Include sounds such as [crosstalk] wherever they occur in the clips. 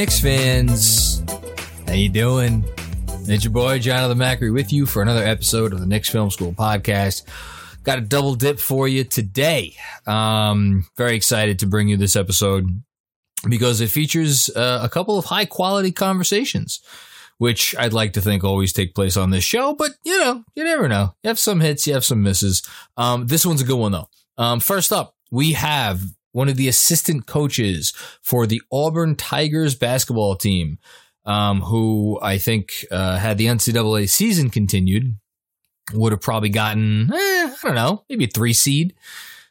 Knicks fans. How you doing? It's your boy Jonathan Macri with you for another episode of the Knicks Film School podcast. Got a double dip for you today. Um, very excited to bring you this episode because it features uh, a couple of high quality conversations, which I'd like to think always take place on this show. But you know, you never know. You have some hits, you have some misses. Um, this one's a good one though. Um, first up, we have one of the assistant coaches for the Auburn Tigers basketball team, um, who I think uh, had the NCAA season continued, would have probably gotten, eh, I don't know, maybe a three seed,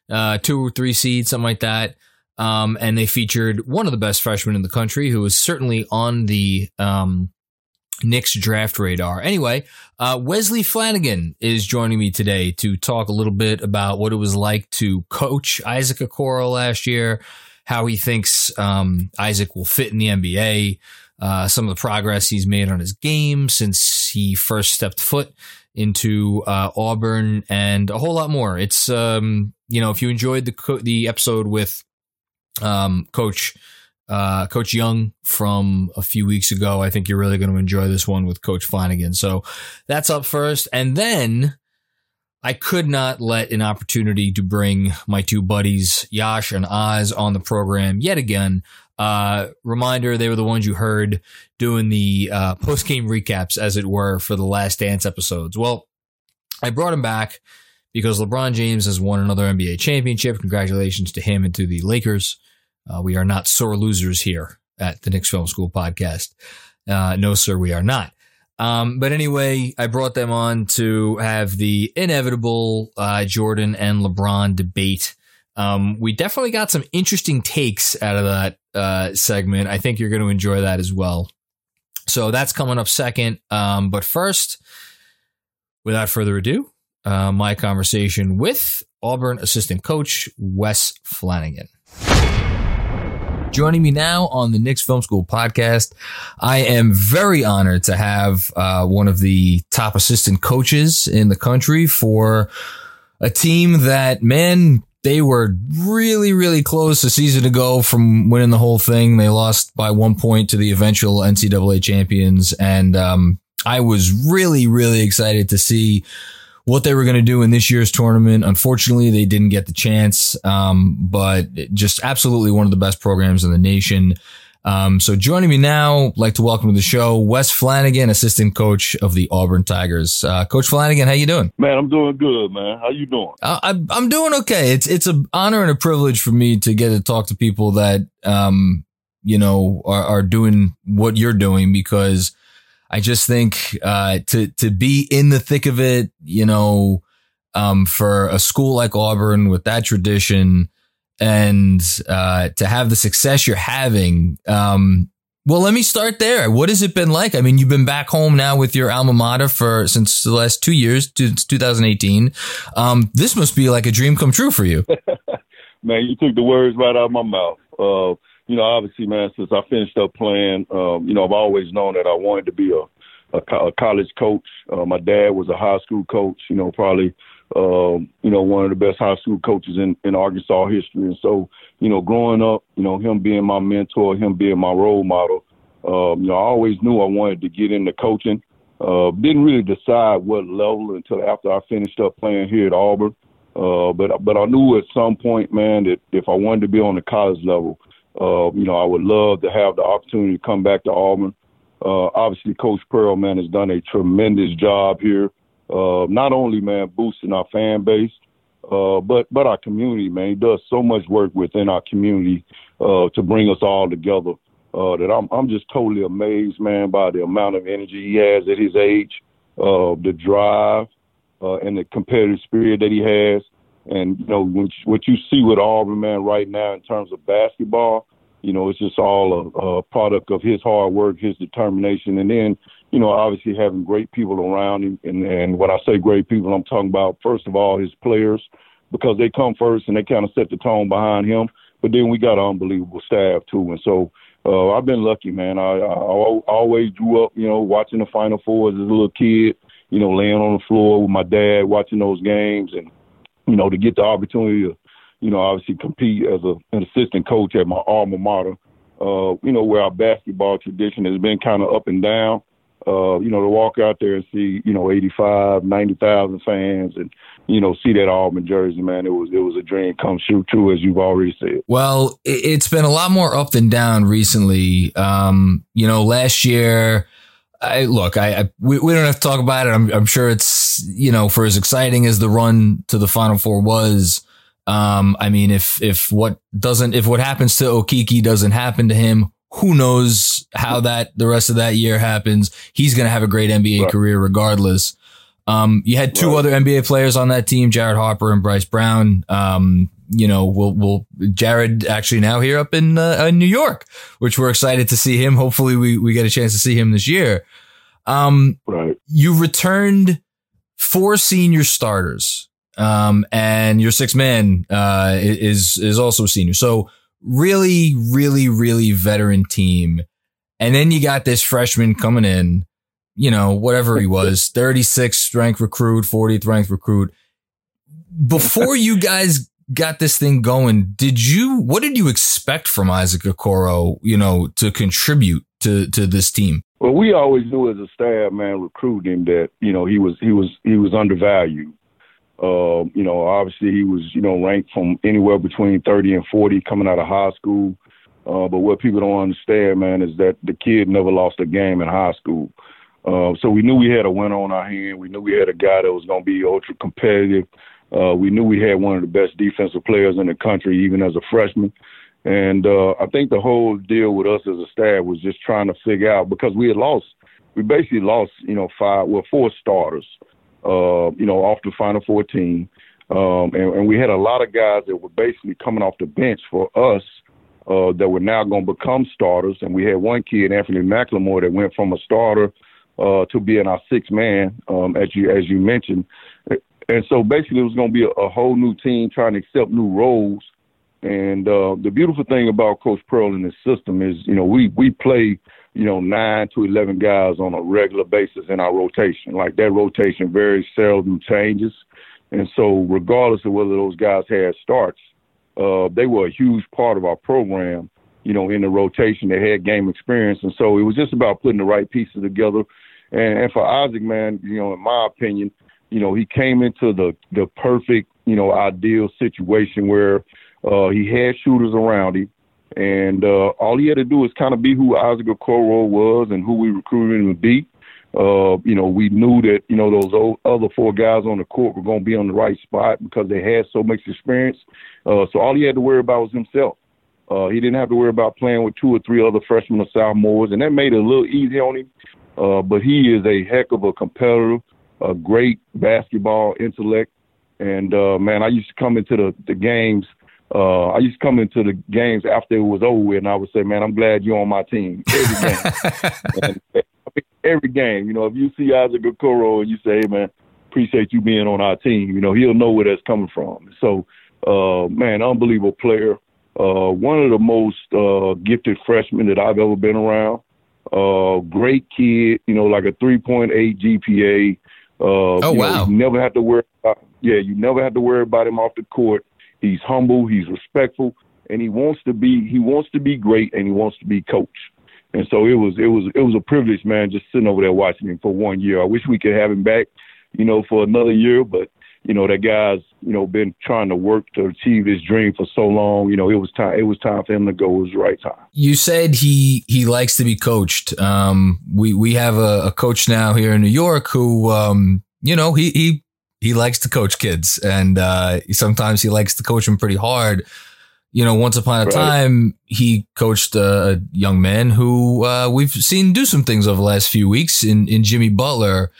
uh, two or three seed, something like that. Um, and they featured one of the best freshmen in the country, who was certainly on the um, Knicks draft radar. Anyway, uh, Wesley Flanagan is joining me today to talk a little bit about what it was like to coach Isaac Okoro last year, how he thinks um, Isaac will fit in the NBA, uh, some of the progress he's made on his game since he first stepped foot into uh, Auburn, and a whole lot more. It's um, you know if you enjoyed the co- the episode with um, Coach uh, Coach Young from a few weeks ago. I think you're really going to enjoy this one with Coach Flanagan. So that's up first. And then I could not let an opportunity to bring my two buddies, Yash and Oz, on the program yet again. Uh, reminder, they were the ones you heard doing the uh, post game recaps, as it were, for the Last Dance episodes. Well, I brought him back because LeBron James has won another NBA championship. Congratulations to him and to the Lakers. Uh, we are not sore losers here at the Knicks Film School podcast. Uh, no, sir, we are not. Um, but anyway, I brought them on to have the inevitable uh, Jordan and LeBron debate. Um, we definitely got some interesting takes out of that uh, segment. I think you're going to enjoy that as well. So that's coming up second. Um, but first, without further ado, uh, my conversation with Auburn assistant coach Wes Flanagan. Joining me now on the Knicks Film School podcast, I am very honored to have uh, one of the top assistant coaches in the country for a team that, man, they were really, really close a season ago from winning the whole thing. They lost by one point to the eventual NCAA champions. And um, I was really, really excited to see what they were going to do in this year's tournament. Unfortunately, they didn't get the chance, um, but just absolutely one of the best programs in the nation. Um, so joining me now, like to welcome to the show, Wes Flanagan, assistant coach of the Auburn Tigers. Uh, coach Flanagan, how you doing? Man, I'm doing good, man. How you doing? Uh, I, I'm doing okay. It's it's an honor and a privilege for me to get to talk to people that um, you know are, are doing what you're doing because I just think uh, to to be in the thick of it, you know, um, for a school like Auburn with that tradition, and uh, to have the success you're having. Um, well, let me start there. What has it been like? I mean, you've been back home now with your alma mater for since the last two years, since 2018. Um, this must be like a dream come true for you. [laughs] man, you took the words right out of my mouth. Uh, you know, obviously, man, since I finished up playing, um, you know, I've always known that I wanted to be a, a, co- a college coach. Uh, my dad was a high school coach, you know, probably, um, you know, one of the best high school coaches in, in Arkansas history. And so, you know, growing up, you know, him being my mentor, him being my role model, um, you know, I always knew I wanted to get into coaching. Uh, didn't really decide what level until after I finished up playing here at Auburn. Uh, but but I knew at some point, man, that if I wanted to be on the college level, uh, you know, I would love to have the opportunity to come back to Auburn. Uh, obviously, Coach Pearl, man, has done a tremendous job here. Uh, not only, man, boosting our fan base, uh, but but our community, man. He does so much work within our community uh, to bring us all together. Uh, that I'm I'm just totally amazed, man, by the amount of energy he has at his age, uh, the drive, uh, and the competitive spirit that he has. And you know when, what you see with Auburn, man, right now in terms of basketball, you know, it's just all a, a product of his hard work, his determination, and then you know, obviously having great people around him. And, and when I say great people, I'm talking about, first of all, his players, because they come first and they kind of set the tone behind him. But then we got an unbelievable staff, too. And so uh, I've been lucky, man. I, I, I always grew up, you know, watching the Final Four as a little kid, you know, laying on the floor with my dad, watching those games. And, you know, to get the opportunity to, you know, obviously compete as a, an assistant coach at my alma mater, uh, you know, where our basketball tradition has been kind of up and down uh, you know, to walk out there and see, you know, 85, 90,000 fans and, you know, see that Auburn jersey, man, it was it was a dream come true too, as you've already said. Well, it's been a lot more up than down recently. Um, you know, last year, I look, I, I we, we don't have to talk about it. I'm, I'm sure it's, you know, for as exciting as the run to the Final Four was. Um, I mean, if if what doesn't if what happens to Okeke doesn't happen to him, who knows how that the rest of that year happens. He's going to have a great NBA right. career regardless. Um, you had two right. other NBA players on that team, Jared Harper and Bryce Brown. Um, you know, we'll, we'll, Jared actually now here up in, uh, in New York, which we're excited to see him. Hopefully we, we get a chance to see him this year. Um, right. you returned four senior starters. Um, and your six man, uh, is, is also senior. So, really, really, really veteran team. And then you got this freshman coming in, you know, whatever he was, 36th ranked recruit, 40th ranked recruit. Before you guys got this thing going, did you, what did you expect from Isaac Okoro, you know, to contribute to, to this team? Well, we always knew as a staff, man, recruiting him that, you know, he was, he was, he was undervalued. Uh, you know, obviously he was, you know, ranked from anywhere between 30 and 40 coming out of high school. Uh, but what people don't understand, man, is that the kid never lost a game in high school. Uh, so we knew we had a winner on our hand. We knew we had a guy that was going to be ultra competitive. Uh, we knew we had one of the best defensive players in the country, even as a freshman. And uh, I think the whole deal with us as a staff was just trying to figure out because we had lost, we basically lost, you know, five, well, four starters uh, you know, off the Final 14. Um, and, and, we had a lot of guys that were basically coming off the bench for us uh, that were now going to become starters. And we had one kid, Anthony McLemore, that went from a starter uh, to being our sixth man, um, as you as you mentioned. And so basically, it was going to be a, a, whole new team trying to accept new roles. And uh, the beautiful thing about Coach Pearl and his system is, you know, we we play you know, nine to 11 guys on a regular basis in our rotation. Like that rotation very seldom changes. And so, regardless of whether those guys had starts, uh, they were a huge part of our program, you know, in the rotation. They had game experience. And so, it was just about putting the right pieces together. And, and for Isaac, man, you know, in my opinion, you know, he came into the, the perfect, you know, ideal situation where uh, he had shooters around him. And uh, all he had to do was kind of be who Isaac Okoro was and who we recruited him to be. Uh, you know, we knew that, you know, those old, other four guys on the court were going to be on the right spot because they had so much experience. Uh, so all he had to worry about was himself. Uh, he didn't have to worry about playing with two or three other freshmen or sophomores, and that made it a little easy on him. Uh, but he is a heck of a competitor, a great basketball intellect. And, uh, man, I used to come into the, the games – uh, I used to come into the games after it was over with, and I would say, "Man, I'm glad you're on my team every game." [laughs] and, every game, you know, if you see Isaac Okoro and you say, "Hey, man, appreciate you being on our team," you know, he'll know where that's coming from. So, uh, man, unbelievable player. Uh, one of the most uh, gifted freshmen that I've ever been around. Uh, great kid, you know, like a 3.8 GPA. Uh, oh wow! Know, you never have to worry. About, yeah, you never have to worry about him off the court. He's humble, he's respectful, and he wants to be he wants to be great and he wants to be coach. And so it was it was it was a privilege, man, just sitting over there watching him for one year. I wish we could have him back, you know, for another year, but you know that guy's you know been trying to work to achieve his dream for so long. You know, it was time it was time for him to go. It was the right time. You said he he likes to be coached. Um, we we have a, a coach now here in New York who um, you know he he he likes to coach kids, and uh, sometimes he likes to coach them pretty hard. You know, once upon a Right. time, he coached a young man who uh, we've seen do some things over the last few weeks in in Jimmy Butler.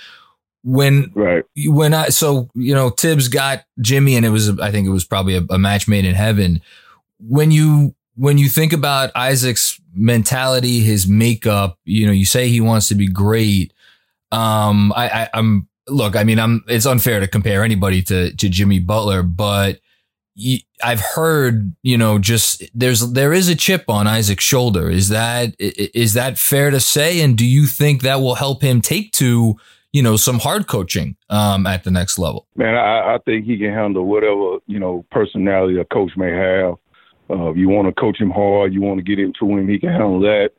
When Right. when I so you know Thibs got Jimmy and it was I think it was probably a, a match made in heaven. When you when you think about Isaac's mentality, his makeup, you know, you say he wants to be great. Um, I, I I'm look, I mean, I'm it's unfair to compare anybody to to Jimmy Butler, but I've heard, you know, just there's there is a chip on Isaac's shoulder. Is that is that fair to say? And do you think that will help him take to you know some hard coaching um, at the next level? Man, I, I think he can handle whatever you know personality a coach may have. Uh, you want to coach him hard, you want to get into him, he can handle that.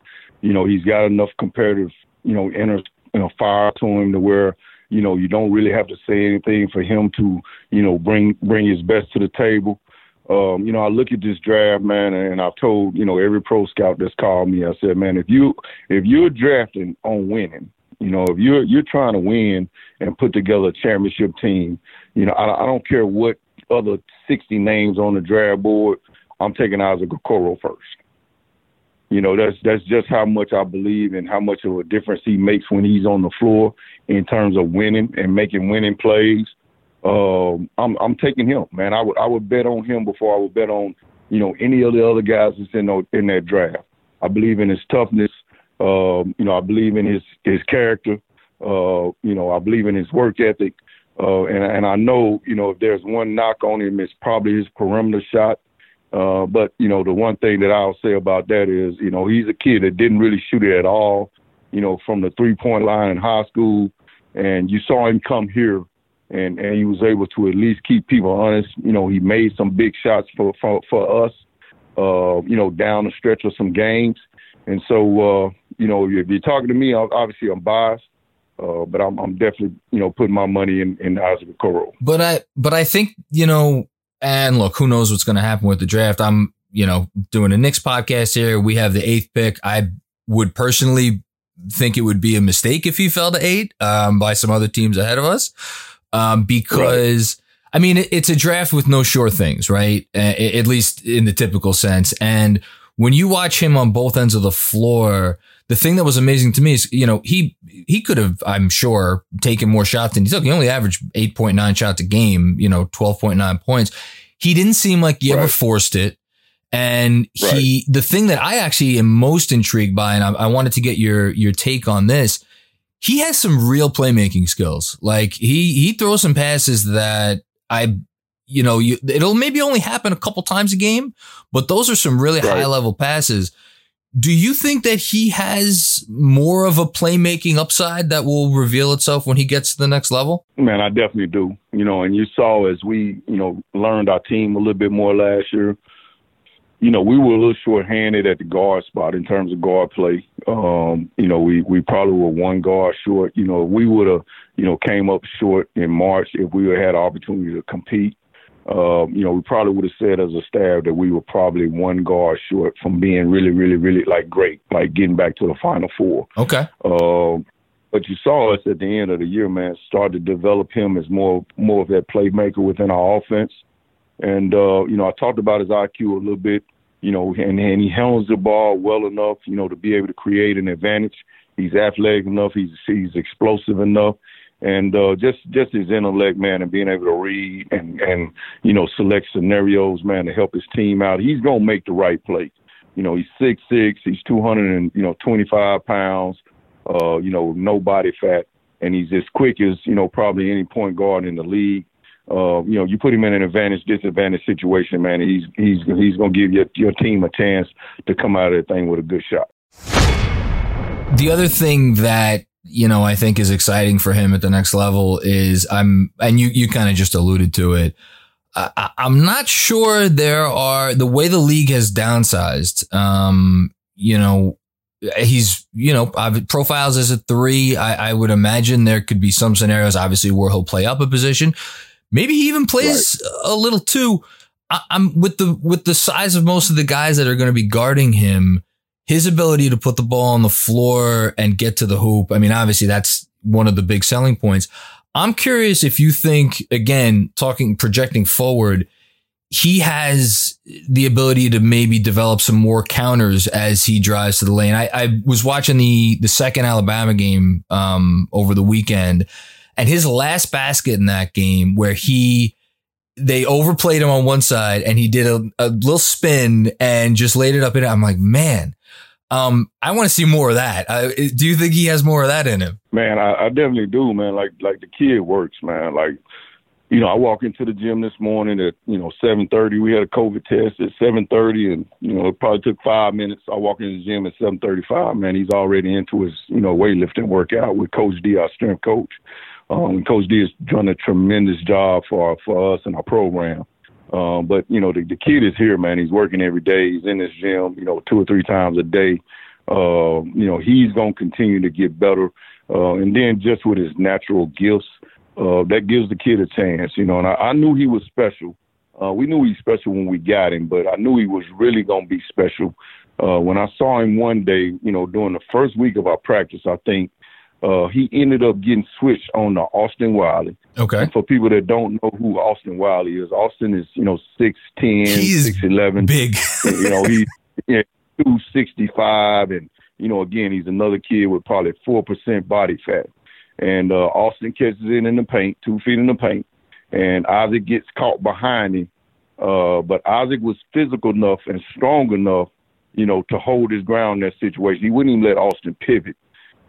You know, he's got enough competitive, you know, inner you know fire to him to where you know you don't really have to say anything for him to you know bring bring his best to the table. Um, you know, I look at this draft, man, and I've told you know every pro scout that's called me. I said, man, if you if you're drafting on winning, you know, if you're you're trying to win and put together a championship team, you know, I, I don't care what other 60 names on the draft board. I'm taking Isaac Okoro first. You know, that's that's just how much I believe and how much of a difference he makes when he's on the floor in terms of winning and making winning plays. Um, I'm I'm taking him, man. I would I would bet on him before I would bet on you know any of the other guys that's in the, in that draft. I believe in his toughness. Um, you know, I believe in his his character. Uh, you know, I believe in his work ethic. Uh, and and I know you know if there's one knock on him, it's probably his perimeter shot. Uh, but you know, the one thing that I'll say about that is, you know, he's a kid that didn't really shoot it at all. You know, from the three point line in high school, and you saw him come here, and and he was able to at least keep people honest. You know, he made some big shots for for for us. Uh, you know, down the stretch of some games, and so uh, you know, if you're talking to me, obviously I'm biased. Uh, but I'm, I'm definitely, you know, putting my money in, in Isaac Okoro. But I, but I think you know, and look, who knows what's going to happen with the draft? I'm, you know, doing a Knicks podcast here. We have the eighth pick. I would personally think it would be a mistake if he fell to eight um, by some other teams ahead of us, um, because. I mean, it- it's a draft with no sure things, right? A- At least in the typical sense. And when you watch him on both ends of the floor, the thing that was amazing to me is, you know, he he could have, I'm sure, taken more shots than he took. He only averaged 8.9 shots a game, you know, 12.9 points. He didn't seem like he ever forced it. And he, the thing that I actually am most intrigued by, and I, I wanted to get your your take on this, he has some real playmaking skills. Like he he throws some passes that I, you know, you, it'll maybe only happen a couple times a game, but those are some really Right. high level passes. Do you think that he has more of a playmaking upside that will reveal itself when he gets to the next level? Man, I definitely do. You know, and you saw as we, you know, learned our team a little bit more last year. You know, we were a little short-handed at the guard spot in terms of guard play. Um, you know, we we probably were one guard short. You know, we would have, you know, came up short in March if we had an opportunity to compete. Um, you know, we probably would have said as a staff that we were probably one guard short from being really, really, really like great, like getting back to the final four. Okay. Um, but you saw us at the end of the year, man, start to develop him as more more of that playmaker within our offense. And uh, you know, I talked about his IQ a little bit, you know, and, and he handles the ball well enough, you know, to be able to create an advantage. He's athletic enough, he's he's explosive enough, and uh, just just his intellect, man, and being able to read and and you know select scenarios, man, to help his team out. He's gonna make the right play. You know, he's six six, he's two hundred and you know twenty five pounds uh, you know, no body fat, and he's as quick as you know probably any point guard in the league. Uh, you know, you put him in an advantage disadvantage situation, man. He's he's he's gonna give your your team a chance to come out of that thing with a good shot. The other thing that you know I think is exciting for him at the next level is I'm and you you kind of just alluded to it. I, I'm not sure there are the way the league has downsized. Um, you know, he's you know I've- profiles as a three. I, I would imagine there could be some scenarios, obviously, where he'll play up a position. Maybe he even plays a little two. I, I'm with the with the size of most of the guys that are going to be guarding him. His ability to put the ball on the floor and get to the hoop. I mean, obviously, that's one of the big selling points. I'm curious if you think, again, talking, projecting forward, he has the ability to maybe develop some more counters as he drives to the lane. I, I was watching the the second Alabama game um, over the weekend, and his last basket in that game where he they overplayed him on one side and he did a, a little spin and just laid it up in. I'm like, man, um, I want to see more of that. Uh, do you think he has more of that in him? Man, I, I definitely do, man. Like like the kid works, man. Like you know, I walk into the gym this morning at you know seven thirty. We had a COVID test at seven thirty, and you know it probably took five minutes. I walk into the gym at seven thirty five. Man, he's already into his you know weightlifting workout with Coach D, our strength coach. Um, Coach D has done a tremendous job for for us and our program. Um, but you know the, the kid is here, man. He's working every day. He's in this gym, you know, two or three times a day. Uh, you know, he's gonna continue to get better. Uh, and then just with his natural gifts, uh, that gives the kid a chance, you know. And I, I knew he was special. Uh, we knew he was special when we got him, but I knew he was really to be special. Uh, when I saw him one day, you know, during the first week of our practice, I think uh, he ended up getting switched on to Austin Wiley. Okay. And for people that don't know who Austin Wiley is, Austin is, you know, 6'10", He's 6'11". Big. you know, he's yeah, 265. And, you know, again, he's another kid with probably 4% body fat. And uh, Austin catches it in the paint, two feet in the paint. And Isaac gets caught behind him. Uh, but Isaac was physical enough and strong enough, you know, to hold his ground in that situation. He wouldn't even let Austin pivot.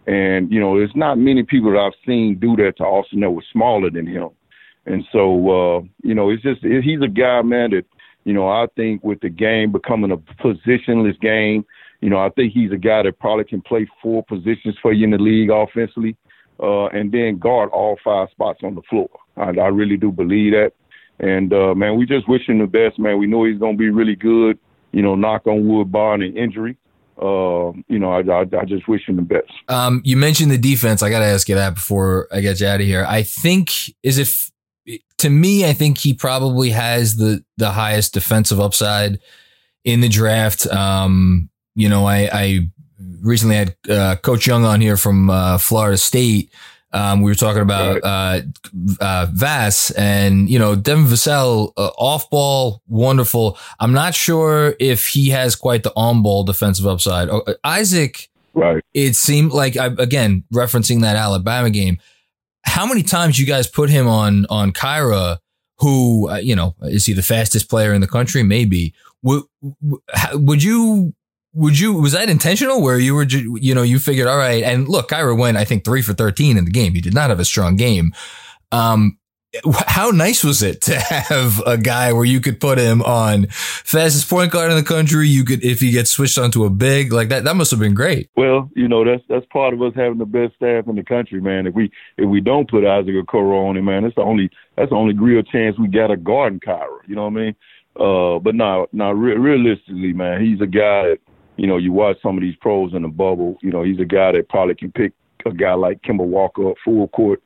And, you know, there's not many people that I've seen do that to Austin that was smaller than him. And so, uh, you know, it's just, he's a guy, man, that, you know, I think with the game becoming a positionless game, you know, I think he's a guy that probably can play four positions for you in the league offensively, uh, and then guard all five spots on the floor. I, I really do believe that. And, uh, man, we just wish him the best, man. We know he's going to be really good, you know, knock on wood, barring an injury uh, you know, I, I, I, just wish him the best. Um, you mentioned the defense. I got to ask you that before I get you out of here. I think is if to me, I think he probably has the the highest defensive upside in the draft. Um, you know, I, I recently had uh, Coach Young on here from uh, Florida State. Um, we were talking about uh, uh, Vass and you know Devin Vassell, uh, off ball, wonderful. I'm not sure if he has quite the on ball defensive upside. Uh, Isaac, right? It seemed like I, again referencing that Alabama game. How many times you guys put him on on Kira? Who uh, you know is he the fastest player in the country? Maybe. Would would you would you was that intentional where you were you know you figured all right and look Kira went I think three for thirteen in the game. He did not have a strong game. Um how nice was it to [laughs] have a guy where you could put him on fastest point guard in the country? You could if he gets switched onto a big like that that must have been great. Well you know that's that's part of us having the best staff in the country man. If we if we don't put Isaac Okoro on him man that's the only that's the only real chance we got a guard Kira you know what I mean? Uh, but now, now re- realistically, man, he's a guy that you know, you watch some of these pros in the bubble. You know, he's a guy that probably can pick a guy like Kemba Walker up full court,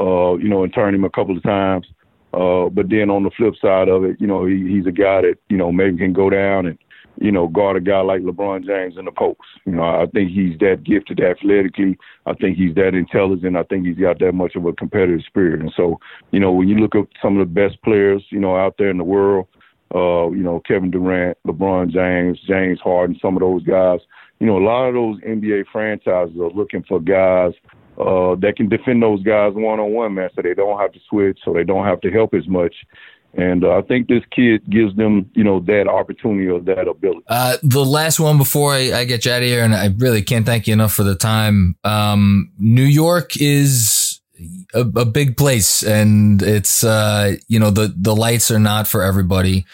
uh, you know, and turn him a couple of times. Uh, but then on the flip side of it, you know, he, he's a guy that, you know, maybe can go down and, you know, guard a guy like LeBron James in the post. You know, I think he's that gifted athletically. I think he's that intelligent. I think he's got that much of a competitive spirit. And so, you know, when you look at some of the best players, you know, out there in the world, uh, you know, Kevin Durant, LeBron James, James Harden, some of those guys. You know, a lot of those NBA franchises are looking for guys uh, that can defend those guys one on one, man, so they don't have to switch, so they don't have to help as much. And uh, I think this kid gives them, you know, that opportunity or that ability. Uh, the last one before I, I, get you out of here, and I really can't thank you enough for the time. Um, New York is a, a, big place and it's, uh, you know, the, the lights are not for everybody.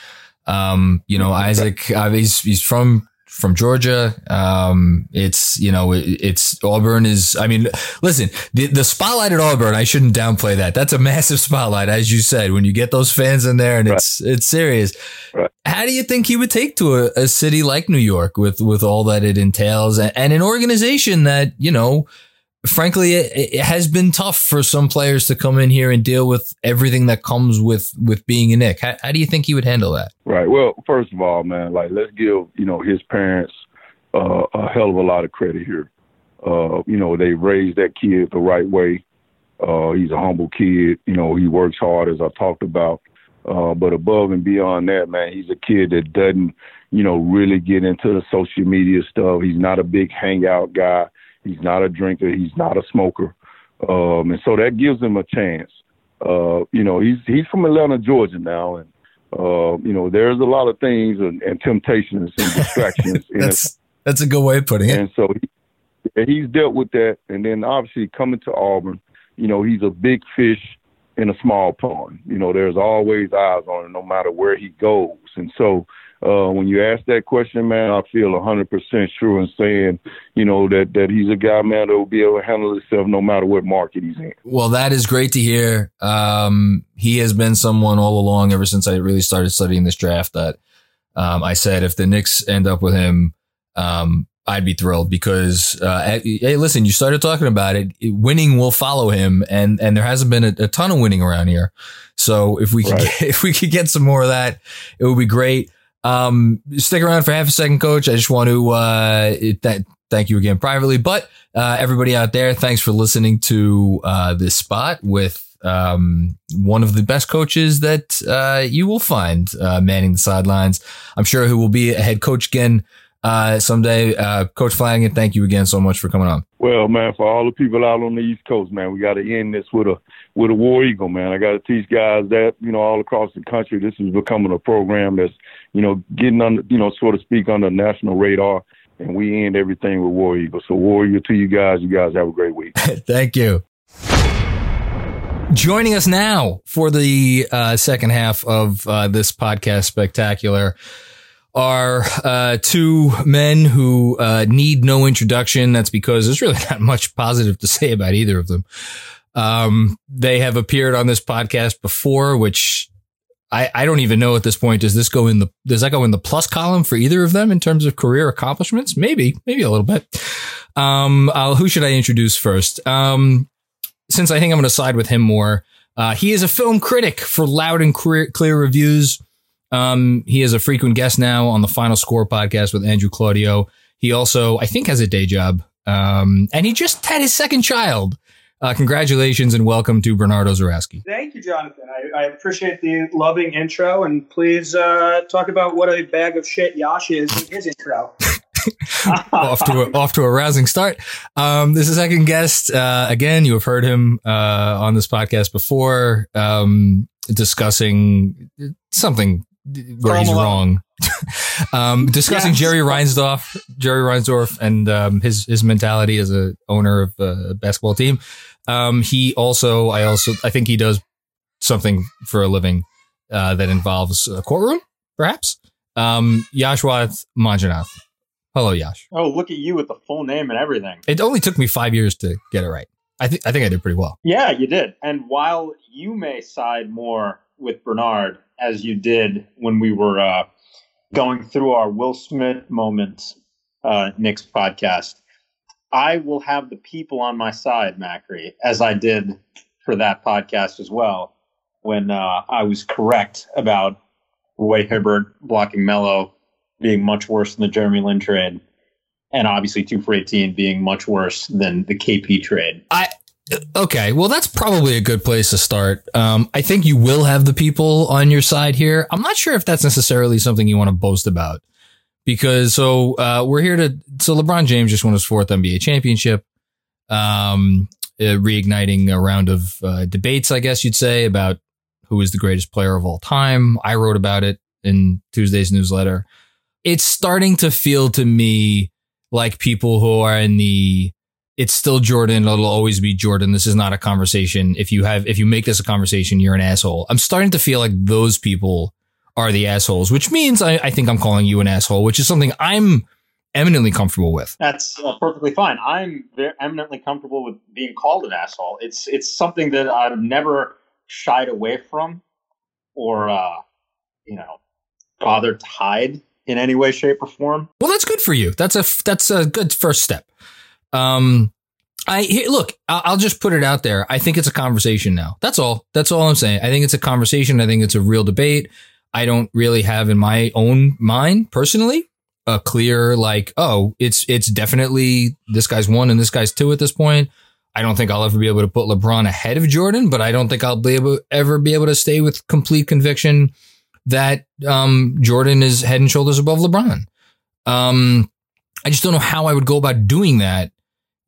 Um, you know, Isaac, uh, he's, he's from, from Georgia. Um, it's, you know, it, it's Auburn is, I mean, listen, the, the spotlight at Auburn, I shouldn't downplay that. That's a [laughs] massive spotlight, as you said, when you get those fans in there and right. it's, it's serious. Right. How do you think he would take to a, a, city like New York with, with all that it entails and, and an organization that, you know, frankly, it, it, has been tough for some players to come in here and deal with everything that comes with with being a Knick. How, how do you think he would handle that? Right. Well, first of all, man, like let's give you know his parents uh, a hell of a lot of credit here. Uh, you know, they raised that kid the right way. Uh, he's a humble kid. You know, he works hard, as I talked about. Uh, but above and beyond that, man, he's a kid that doesn't, you know, really get into the social media stuff. He's not a big hangout guy. He's not a drinker. He's not a smoker. Um, and so that gives him a chance. Uh, you know, he's he's from Atlanta, Georgia now, and uh, you know, there's a lot of things and, and temptations and distractions. [laughs] that's that's a good way of putting it. And so he, he's dealt with that. And then obviously coming to Auburn, you know, he's a big fish in a small pond. You know, there's always eyes on him no matter where he goes. And so uh, when you ask that question, man, I feel 100% sure in saying, you know, that, that he's a guy, man, that will be able to handle himself no matter what market he's in. Well, that is great to hear. Um, he has been someone all along ever since I really started studying this draft that um, I said if the Knicks end up with him, um, I'd be thrilled because, uh, hey, listen, you started talking about it. Winning will follow him, and and there hasn't been a, a ton of winning around here. So if we could Right. get, [laughs] if we could get some more of that, it would be great. Um, stick around for half a second, Coach. I just want to uh, th- thank you again privately, but uh, everybody out there, thanks for listening to uh, this spot with um, one of the best coaches that uh, you will find uh, manning the sidelines. I'm sure who will be a head coach again uh, someday. Uh, coach Flanagan, thank you again so much for coming on. Well, man, for all the people out on the East Coast, man, we got to end this with a with a war eagle, man. I got to teach guys that you know all across the country. This is becoming a program that's you know getting under you know so to speak on the national radar, and we end everything with war eagle. So war eagle to you guys. You guys have a great week. [laughs] Thank you. Joining us now for the uh, second half of uh, this podcast spectacular are uh, two men who uh, need no introduction. That's because there's really [laughs] not much positive to say about either of them. Um, they have appeared on this podcast before, which I, I don't even know at this point. Does this go in the does that go in the plus column for either of them in terms of career accomplishments? Maybe, maybe a little bit. Um, I'll, who should I introduce first? Um, since I think I'm going to side with him more, uh, he is a film critic for Loud and Clear, Clear Reviews. Um, he is a frequent guest now on the Final Score podcast with Andrew Claudio. He also, I think, has a day job. Um, and he just had his second child. Uh, congratulations and welcome to Bernardo Zarowski. Thank you, Jonathan. I, I appreciate the loving intro, and please uh, talk about what a bag of shit Yash is in his intro. [laughs] [laughs] off to a, off to a rousing start. Um, this is second guest. Uh, again, you have heard him uh, on this podcast before, um, discussing something where he's Chrome wrong. [laughs] um, discussing Yes. Jerry Reinsdorf, Jerry Reinsdorf, and um, his his mentality as a owner of a basketball team. Um, he also, I also, I think he does something for a living uh, that involves a courtroom, perhaps. Um, Yashwat Manjanath. Hello, Yash. Oh, look at you with the full name and everything. It only took me five years to get it right. I think I think I did pretty well. Yeah, you did. And while you may side more with Bernard as you did when we were uh, going through our Will Smith moments uh, Knicks podcast, I will have the people on my side, Macri, as I did for that podcast as well, when uh, I was correct about Roy Hibbert blocking Melo being much worse than the Jeremy Lin trade. And obviously, two for 18 being much worse than the KP trade. I okay. Well, that's probably a good place to start. Um, I think you will have the people on your side here. I'm not sure if that's necessarily something you want to boast about because so uh, we're here to. So LeBron James just won his fourth NBA championship, um, uh, reigniting a round of uh, debates, I guess you'd say, about who is the greatest player of all time. I wrote about it in Tuesday's newsletter. It's starting to feel to me like people who are in the it's still Jordan. It'll always be Jordan. This is not a conversation. If you have, if you make this a conversation, you're an asshole. I'm starting to feel like those people are the assholes, which means I, I think I'm calling you an asshole, which is something I'm eminently comfortable with. That's uh, perfectly fine. I'm very eminently comfortable with being called an asshole. It's it's something that I've never shied away from, or uh, you know, bothered to hide in any way, shape, or form. Well, that's good for you. That's a that's a good first step. Um, I look. I'll, I'll just put it out there. I think it's a conversation now. That's all. That's all I'm saying. I think it's a conversation. I think it's a real debate. I don't really have in my own mind personally a clear like, oh, it's it's definitely this guy's one and this guy's two at this point. I don't think I'll ever be able to put LeBron ahead of Jordan, but I don't think I'll be able ever be able to stay with complete conviction that um, Jordan is head and shoulders above LeBron. Um, I just don't know how I would go about doing that,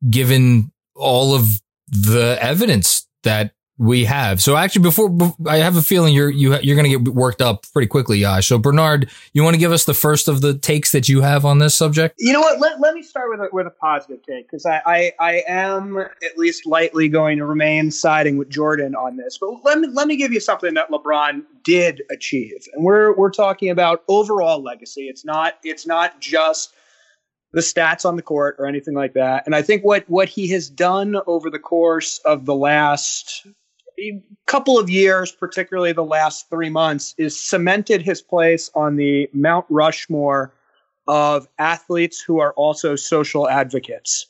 given all of the evidence that we have. So actually, before I have a feeling you're you you're going to get worked up pretty quickly, Yash. So Bernard, you want to give us the first of the takes that you have on this subject? You know what? Let, let me start with a, with a positive take because I, I I am at least lightly going to remain siding with Jordan on this. But let me let me give you something that LeBron did achieve, and we're we're talking about overall legacy. It's not it's not just the stats on the court or anything like that. And I think what what he has done over the course of the last couple of years, particularly the last three months, is cemented his place on the Mount Rushmore of athletes who are also social advocates.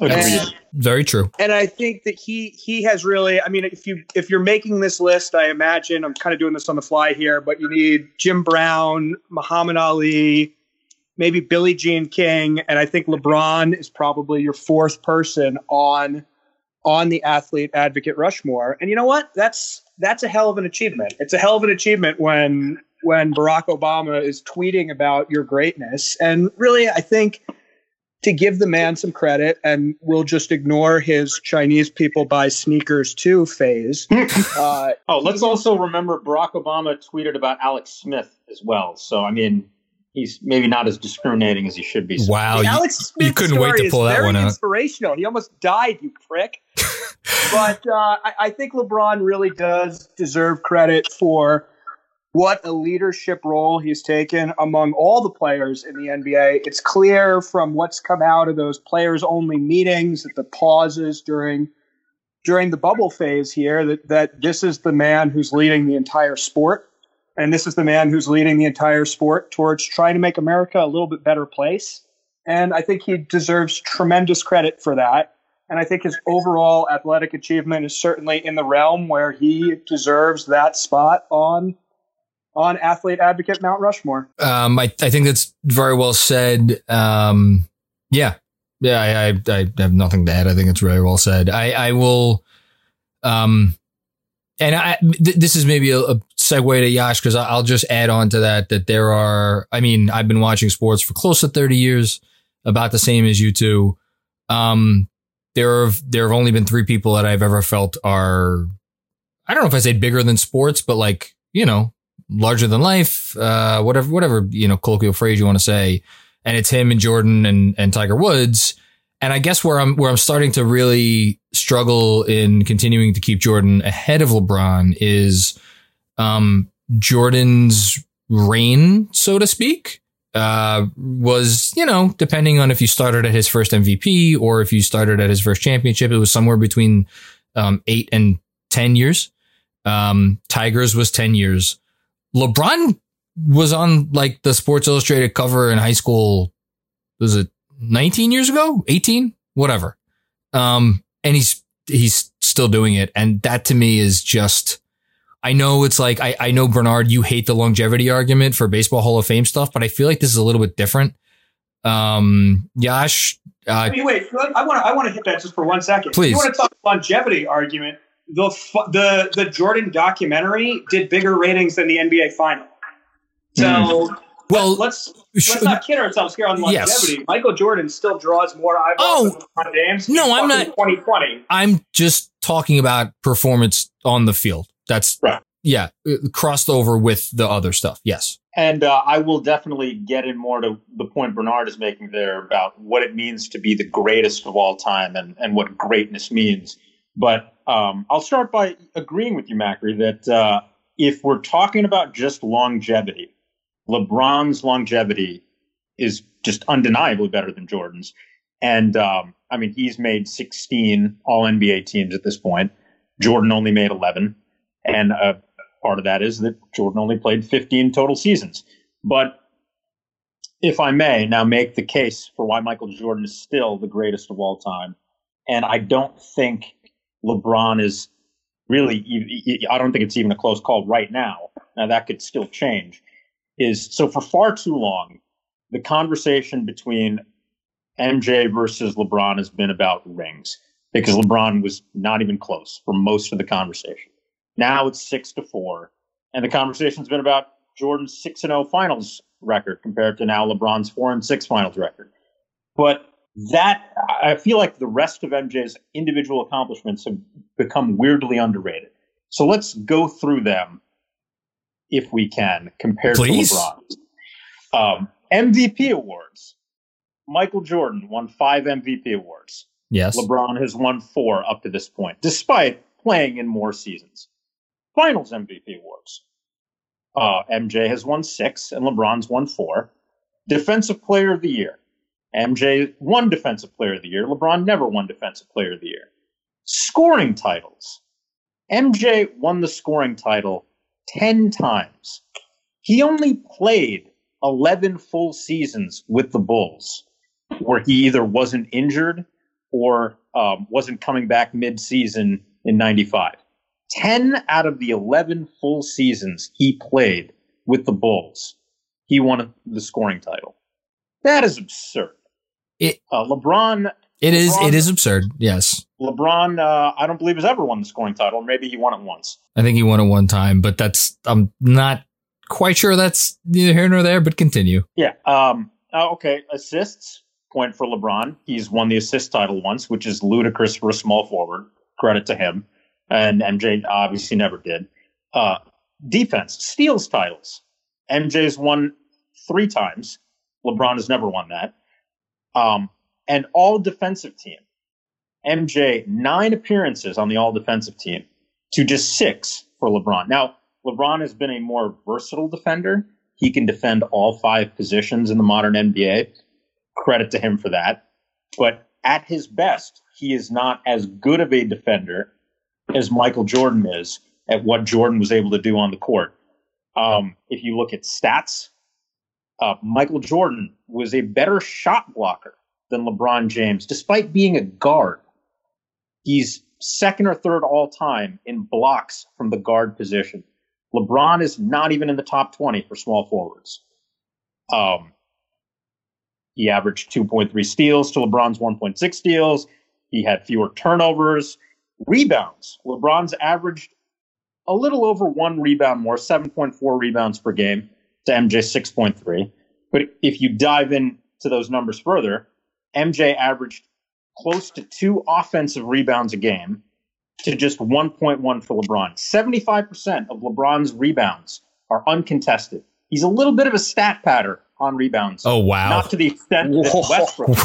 And, Very true. And I think that he he has really. I mean, if you if you're making this list, I imagine I'm kind of doing this on the fly here, but you need Jim Brown, Muhammad Ali, maybe Billie Jean King, and I think LeBron is probably your fourth person on on the athlete advocate Rushmore. And you know what? That's that's a hell of an achievement. It's a hell of an achievement when when Barack Obama is tweeting about your greatness. And really, I think to give the man some credit, and we'll just ignore his Chinese people buy sneakers too phase. [laughs] uh, oh, let's also remember Barack Obama tweeted about Alex Smith as well. So, I mean, he's maybe not as discriminating as he should be. Wow, you, Alex Smith's you couldn't wait to pull that one out. Inspirational. He almost died, you prick. [laughs] but uh, I, I, think LeBron really does deserve credit for what a leadership role he's taken among all the players in the NBA. It's clear from what's come out of those players-only meetings, that the pauses during during the bubble phase here, that that this is the man who's leading the entire sport and this is the man who's leading the entire sport towards trying to make America a little bit better place. And I think he deserves tremendous credit for that. And I think his overall athletic achievement is certainly in the realm where he deserves that spot on on athlete advocate Mount Rushmore. Um, I, I think that's very well said. Um, yeah, yeah, I, I, I have nothing to add. I think it's very well said. I, I will, um, and I, th- this is maybe a, a segue to Yash because I'll just add on to that that there are. I mean, I've been watching sports for close to thirty years, about the same as you two. Um, there have there have only been three people that I've ever felt are, I don't know if I say bigger than sports, but like you know, larger than life, uh, whatever whatever you know colloquial phrase you want to say, and it's him and Jordan and and Tiger Woods. And I guess where I'm where I'm starting to really struggle in continuing to keep Jordan ahead of LeBron is um, Jordan's reign, so to speak, uh, was, you know, depending on if you started at his first MVP or if you started at his first championship, it was somewhere between um, eight and 10 years. Um, Tigers was 10 years. LeBron was on like the Sports Illustrated cover in high school. Was it 19 years ago? 18? Whatever. Um, and he's, he's still doing it. And that to me is just, I know it's like I, I know Bernard, you hate the longevity argument for baseball Hall of Fame stuff, but I feel like this is a little bit different. Um, Yash, uh, wait, wait, I want to I want to hit that just for one second. Please, you want to talk longevity argument? The the the Jordan documentary did bigger ratings than the NBA final. So. Mm. Well, let's let's not kid ourselves here on longevity. Yes. Michael Jordan still draws more eyeballs oh, than James. No, I'm not. 2020. I'm just talking about performance on the field. That's right. Yeah, uh, crossed over with the other stuff. Yes. And uh, I will definitely get in more to the point Bernard is making there about what it means to be the greatest of all time and, and what greatness means. But um, I'll start by agreeing with you, Macri, that uh, if we're talking about just longevity, LeBron's longevity is just undeniably better than Jordan's. And um, I mean, he's made 16 All NBA teams at this point. Jordan only made 11. And uh, part of that is that Jordan only played 15 total seasons. But if I may now make the case for why Michael Jordan is still the greatest of all time, and I don't think LeBron is really, I don't think it's even a close call right now. Now that could still change. Is so for far too long, the conversation between MJ versus LeBron has been about rings. because LeBron was not even close for most of the conversation. Now it's six to four, and the conversation's been about Jordan's six and zero finals record compared to now LeBron's four and six finals record. But that I feel like the rest of MJ's individual accomplishments have become weirdly underrated. So let's go through them if we can compared Please. to LeBron. Um, MVP awards. Michael Jordan won five MVP awards. Yes. LeBron has won four up to this point, despite playing in more seasons. Finals MVP awards. Uh, MJ has won six, and LeBron's won four. Defensive Player of the Year. MJ won Defensive Player of the Year. LeBron never won Defensive Player of the Year. Scoring titles. MJ won the scoring title 10 times. He only played 11 full seasons with the Bulls, where he either wasn't injured or um, wasn't coming back mid season in 95. 10 out of the 11 full seasons he played with the Bulls, he won the scoring title. That is absurd. It- uh, LeBron, It is. LeBron- It is absurd. Yes. LeBron, uh, I don't believe has ever won the scoring title. Maybe he won it once. I think he won it one time, but that's I'm not quite sure that's neither here nor there. But continue. Yeah. Um, uh, okay. Assists. Point for LeBron. He's won the assist title once, which is ludicrous for a small forward. Credit to him. And MJ obviously never did. Uh, defense. Steals titles. MJ's won three times. LeBron has never won that. Um, and all defensive team. MJ, nine appearances on the all defensive team to just six for LeBron. Now, LeBron has been a more versatile defender. He can defend all five positions in the modern NBA. Credit to him for that. But at his best, he is not as good of a defender as Michael Jordan is at what Jordan was able to do on the court. Um, if you look at stats, uh, Michael Jordan was a better shot blocker than LeBron James, despite being a guard. He's second or third all time in blocks from the guard position. LeBron is not even in the top 20 for small forwards. Um, he averaged 2.3 steals to LeBron's 1.6 steals. He had fewer turnovers. Rebounds. LeBron's averaged a little over one rebound more, 7.4 rebounds per game to MJ 6.3. But if you dive into those numbers further, MJ averaged close to two offensive rebounds a game to just 1.1 for LeBron. 75% of LeBron's rebounds are uncontested. He's a little bit of a stat patter on rebounds. Oh wow. Not to the extent that Westbrook,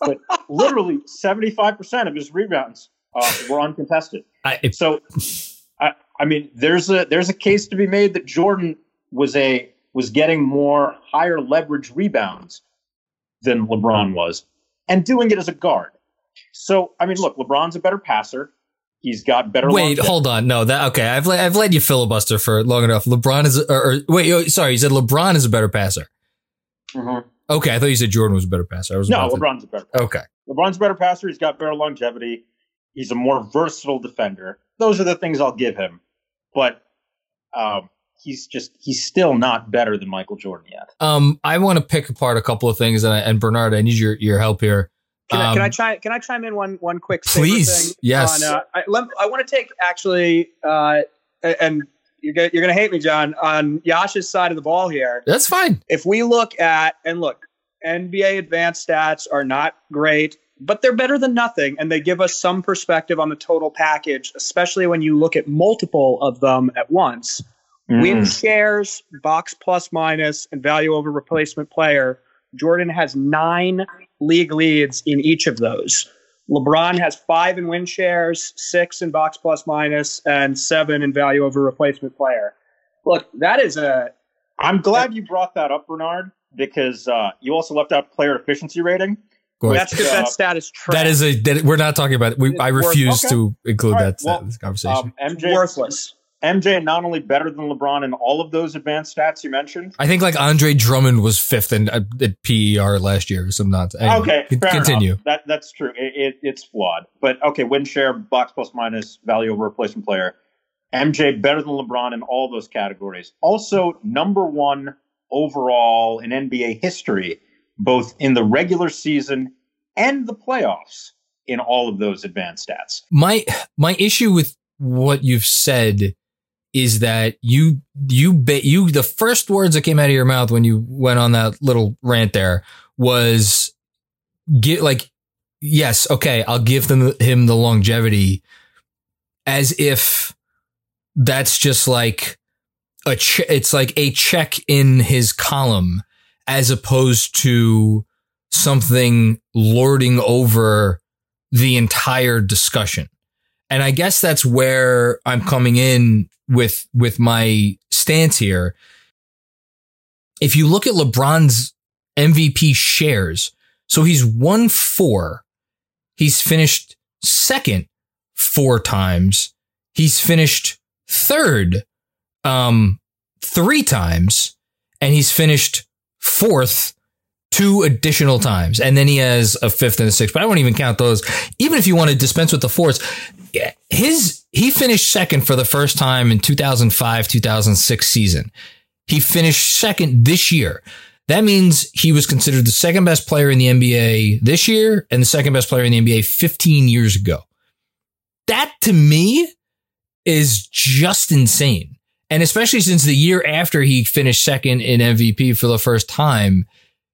[laughs] but literally 75% of his rebounds uh, were uncontested. I, So, I, I mean, there's a there's a case to be made that Jordan was a was getting more higher leverage rebounds than LeBron was, and doing it as a guard. So, I mean, look, LeBron's a better passer. He's got better. wait, longevity. hold on. No, that okay. I've let, I've let you filibuster for long enough. LeBron is or, or wait. oh, Sorry, you said LeBron is a better passer. Mhm. Okay, I thought you said Jordan was a better passer. I was No, about to- LeBron's a better. Okay. LeBron's a better passer. He's got better longevity. He's a more versatile defender. Those are the things I'll give him. But um, he's just he's still not better than Michael Jordan yet. Um, I want to pick apart a couple of things, and, I, and Bernard, I need your your help here. Can, I, can I Um, chime? Can I chime in one one quick Please, thing yes. On, uh, I, let, I want to take actually, uh, and you're gonna, you're gonna hate me, John, on Yash's side of the ball here. That's fine. If we look at and look, NBA advanced stats are not great, but they're better than nothing, and they give us some perspective on the total package, especially when you look at multiple of them at once. Win shares, box plus minus, and value over replacement player. Jordan has nine league leads in each of those. LeBron has five in win shares, six in box plus minus, and seven in value over replacement player. Look, that is a I'm glad you brought that up, Bernard, because uh, you also left out player efficiency rating. Of course. that's because that stat is trash. that is a that, we're not talking about. We, I Worth- refuse okay. to include All right, that well, in this conversation. Um, MJ, worthless. MJ not only better than LeBron in all of those advanced stats you mentioned. I think like Andre Drummond was fifth in uh, at, at PER last year or some nonsense. Anyway, okay, continue. Enough. That that's true. It, it, it's flawed, but okay. Win share, box plus minus, value over replacement player. MJ better than LeBron in all those categories. Also, number one overall in NBA history, both in the regular season and the playoffs. in all of those advanced stats. My my issue with what you've said is that you you ba- you the first words that came out of your mouth when you went on that little rant there was get like yes okay I'll give them him the longevity as if that's just like a che- it's like a check in his column as opposed to something lording over the entire discussion. And I guess that's where I'm coming in with with my stance here. If you look at LeBron's MVP shares, so he's won 4. He's finished second 4 times. He's finished third um 3 times and he's finished fourth two additional times. And then he has a fifth and a sixth, but I won't even count those. Even if you want to dispense with the fourths, his, he finished second for the first time in 2005, 2006 season. He finished second this year. That means he was considered the second best player in the NBA this year and the second best player in the NBA 15 years ago. That to me is just insane. And especially since the year after he finished second in MVP for the first time,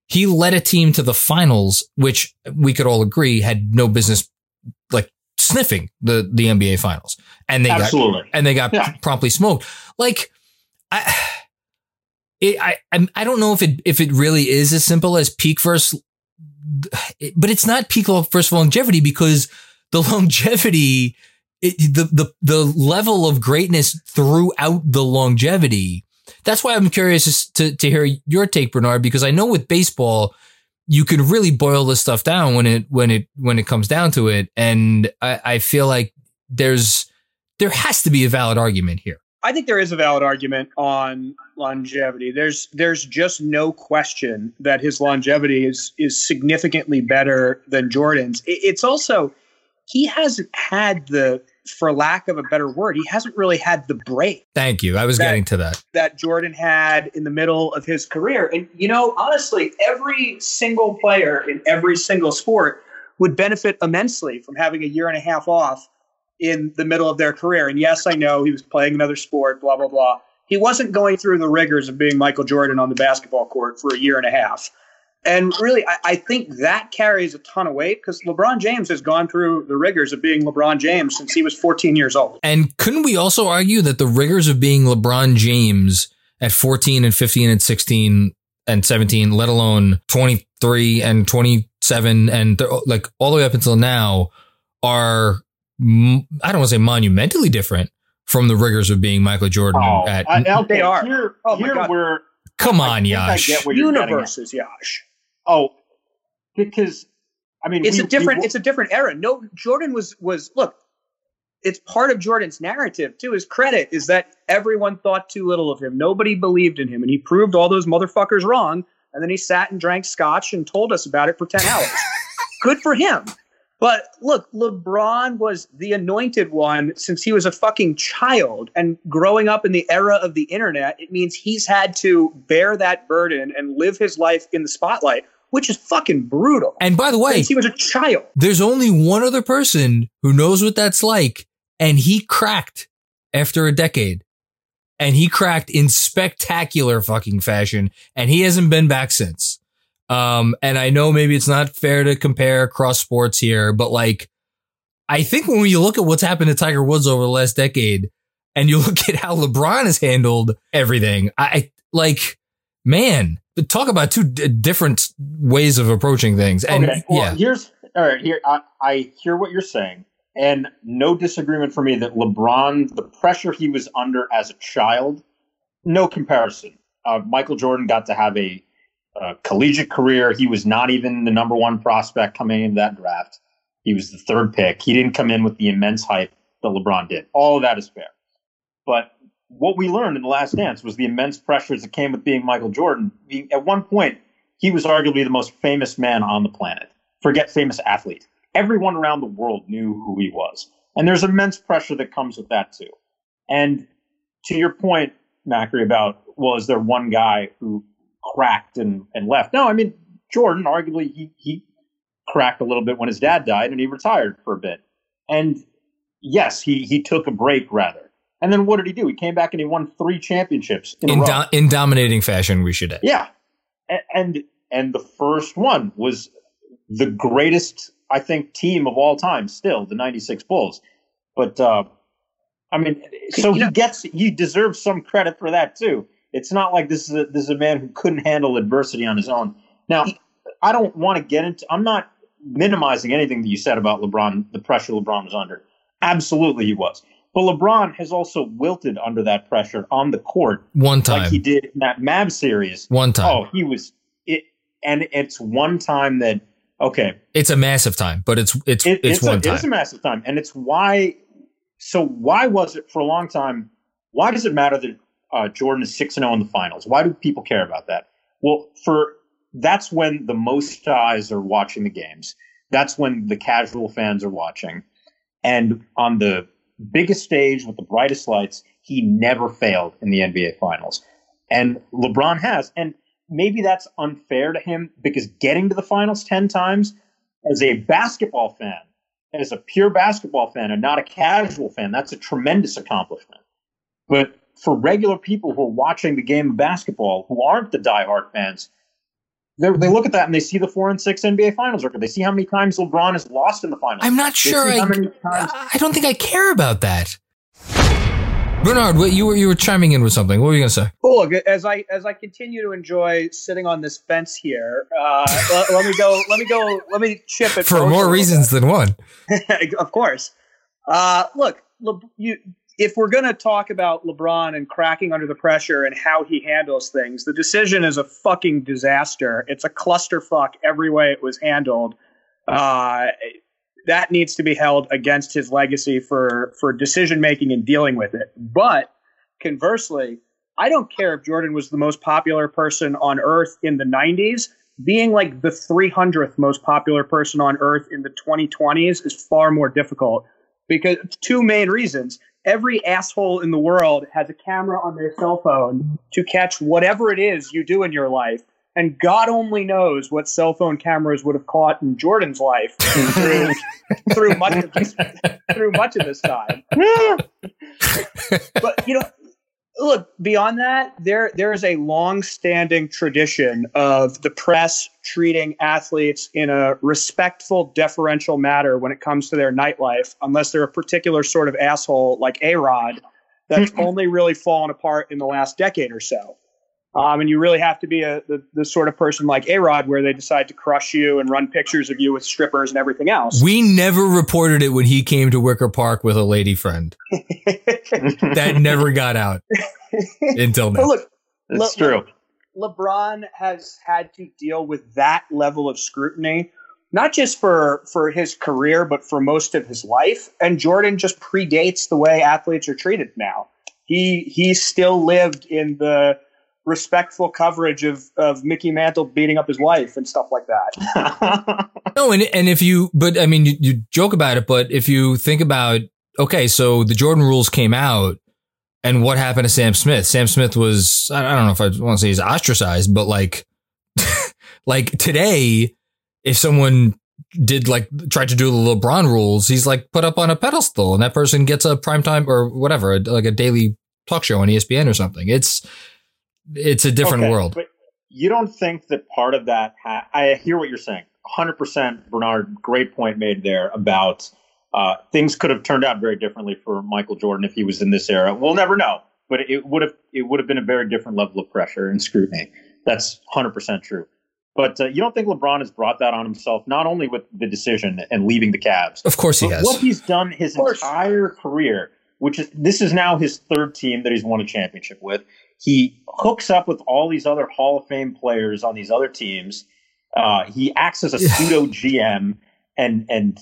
he led a team to the finals, which we could all agree had no business like sniffing the, the NBA finals. And they Absolutely. got, and they got Yeah. promptly smoked. Like, I, it, I, I'm- don't know if it, if it really is as simple as peak versus, but it's not peak versus longevity because the [laughs] longevity, it, the, the, the level of greatness throughout the longevity. That's why I'm curious to, to hear your take, Bernard, because I know with baseball, you can really boil this stuff down when it, when it, when it comes down to it. And I, I feel like there's, there has to be a valid argument here. I think there is a valid argument on longevity. There's there's just no question that his longevity is is significantly better than Jordan's. It- it's also he hasn't had the, for lack of a better word, he hasn't really had the break Thank you. I was That- getting to that. that Jordan had in the middle of his career. And, you know, honestly, every single player in every single sport would benefit immensely from having a year and a half off in the middle of their career. And yes, I know he was playing another sport, blah, blah, blah. He wasn't going through the rigors of being Michael Jordan on the basketball court for a year and a half. And really, I, I think that carries a ton of weight because LeBron James has gone through the rigors of being LeBron James since he was 14 years old. And couldn't we also argue that the rigors of being LeBron James at 14 and 15 and 16 and 17, let alone 23 and 27 and th- like all the way up until now are, m- I don't want to say monumentally different from the rigors of being Michael Jordan Oh, at, I, They are. Here, Oh my here God. where come I on, think I Yash. get what you're getting at. Universes, Yash. Oh, because I mean, it's we- a different we- it's a different era. No jordan was was look it's part of jordan's narrative to his credit is that everyone thought too little of him. Nobody believed in him and he proved all those motherfuckers wrong and then he sat and drank scotch and told us about it for 10 hours. [laughs] Good for him. But look lebron was the anointed one since he was a fucking child and growing up in the era of the internet it means he's had to bear that burden and live his life in the spotlight which is fucking brutal And by the way, since he was a child. there's only one other person who knows what that's like, and he cracked after a decade. And he cracked in spectacular fucking fashion, and he hasn't been back since. Um, and I know maybe it's not fair to compare cross sports here, but like, I think when you look at what's happened to Tiger Woods over the last decade, and you [laughs] look at how LeBron has handled everything, I I- like, man, talk about two d- different ways of approaching things. And okay, well, yeah, here's all right. Here, I, I hear what you're saying, and no disagreement for me that LeBron, the pressure he was under as a child, no comparison. Uh, Michael Jordan got to have a, uh collegiate career. He was not even the number one prospect coming into that draft. He was the third pick. He didn't come in with the immense hype that LeBron did. All of that is fair, but what we learned in the last dance was the immense pressures that came with being Michael Jordan. He, at one point, he was arguably the most famous man on the planet. Forget famous athlete. Everyone around the world knew who he was. And there's immense pressure that comes with that too. And to your point, Macri, about well, is there one guy who cracked and, and left? No, I mean Jordan, arguably he he cracked a little bit when his dad died and he retired for a bit. And yes, he he took a break rather. And then what did he do? He came back and he won three championships in, In, a row. do- in dominating fashion, we should add. Yeah, A- and and the first one was the greatest, I think, team of all time. Still, the '96 Bulls. But uh, I mean, so he gets he deserves some credit for that too. It's not like this is a, this is a man who couldn't handle adversity on his own. Now, I don't want to get into. I'm not minimizing anything that you said about LeBron, the pressure LeBron was under. Absolutely, he was. But LeBron has also wilted under that pressure on the court One time. like he did in that Mavs series. One time. Oh, he was it, and it's one time that okay, It's a massive time, but it's it's it, it's, it's, one a, time. It is a massive time, and it's why. So why was it for a long time? Why does it matter that uh, Jordan is six and zero in the finals? Why do people care about that? Well, for that's when the most eyes are watching the games. That's when the casual fans are watching, and on the biggest stage with the brightest lights, he never failed in the NBA Finals, and LeBron has. And maybe that's unfair to him because getting to the finals ten times as a basketball fan, as a pure basketball fan and not a casual fan, that's a tremendous accomplishment. But for regular people who are watching the game of basketball, who aren't the diehard fans, they they look at that and they see the four and six NBA Finals record. They see how many times LeBron has lost in the finals. I'm not They sure. I, times I don't think I care about that. Bernard, what you were you were chiming in with something. What were you gonna say? Well, look, as I as I continue to enjoy sitting on this fence here, uh, let, let me go. Let me go. Let me chip it For more reasons than one. [laughs] of course. Uh, look, Le, you, if we're going to talk about LeBron and cracking under the pressure and how he handles things, the decision is a fucking disaster. It's a clusterfuck every way it was handled. Uh, that needs to be held against his legacy for for decision making and dealing with it. But conversely, I don't care if Jordan was the most popular person on earth in the 90s. Being like the 300th most popular person on earth in the 2020s is far more difficult because two main reasons. Every asshole in the world has a camera on their cell phone to catch whatever it is you do in your life. And God only knows what cell phone cameras would have caught in Jordan's life through, through much of this, through much of this time. [laughs] but you know, look beyond that, there there is a long-standing tradition of the press treating athletes in a respectful, deferential manner when it comes to their nightlife, unless they're a particular sort of asshole like A Rod that's [laughs] only really fallen apart in the last decade or so. Um, and you really have to be a the, the sort of person like A Rod where they decide to crush you and run pictures of you with strippers and everything else. We never reported it when he came to Wicker Park with a lady friend. [laughs] that never got out until But now. look, it's Le- true. LeBron has had to deal with that level of scrutiny, not just for for his career, but for most of his life. And Jordan just predates the way athletes are treated now. He he still lived in the respectful coverage of of Mickey Mantle beating up his wife and stuff like that. [laughs] No, and and if you, but I mean, you, you joke about it, but if you think about, okay, so the Jordan rules came out, and what happened to Sam Smith? Sam Smith was, I don't know if I want to say he's ostracized, but like, [laughs] like today, if someone did like tried to do the LeBron rules, he's like put up on a pedestal, and that person gets a primetime or whatever, like a daily talk show on ESPN or something. It's it's a different Okay, world. But you don't think that part of that? Ha- I hear what you're saying. 100%, Bernard. Great point made there about uh, things could have turned out very differently for Michael Jordan if he was in this era. We'll never know, but it would have it would have been a very different level of pressure and scrutiny. That's 100% true. But uh, you don't think LeBron has brought that on himself, not only with the decision and leaving the Cavs, Of course he but has. what he's done his entire career, which is this is now his third team that he's won a championship with. He hooks up with all these other Hall of Fame players on these other teams. Uh, he acts as a pseudo GM and and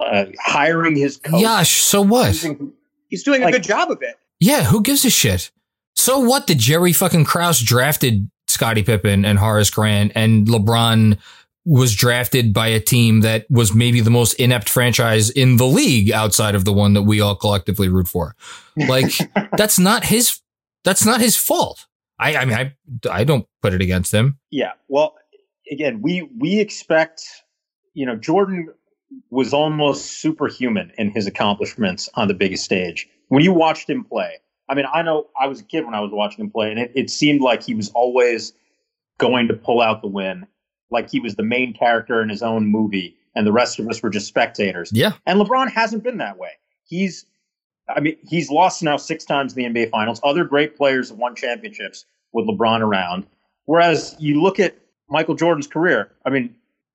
uh, hiring his coach. Yash, so what? using- He's doing a good job of it. Yeah, who gives a shit? So what? The Jerry fucking Krause drafted Scottie Pippen and Horace Grant, and LeBron was drafted by a team that was maybe the most inept franchise in the league outside of the one that we all collectively root for. Like [laughs] that's not his. That's not his fault. I, I mean, I, I don't put it against him. Yeah. Well, again, we we expect you know, Jordan was almost superhuman in his accomplishments on the biggest stage. When you watched him play, I mean, I know I was a kid when I was watching him play, and it, it seemed like he was always going to pull out the win, like he was the main character in his own movie, and the rest of us were just spectators. Yeah. And LeBron hasn't been that way. He's, I mean, he's lost now six times in the NBA Finals. Other great players have won championships with LeBron around. Whereas you look at Michael Jordan's career, I mean,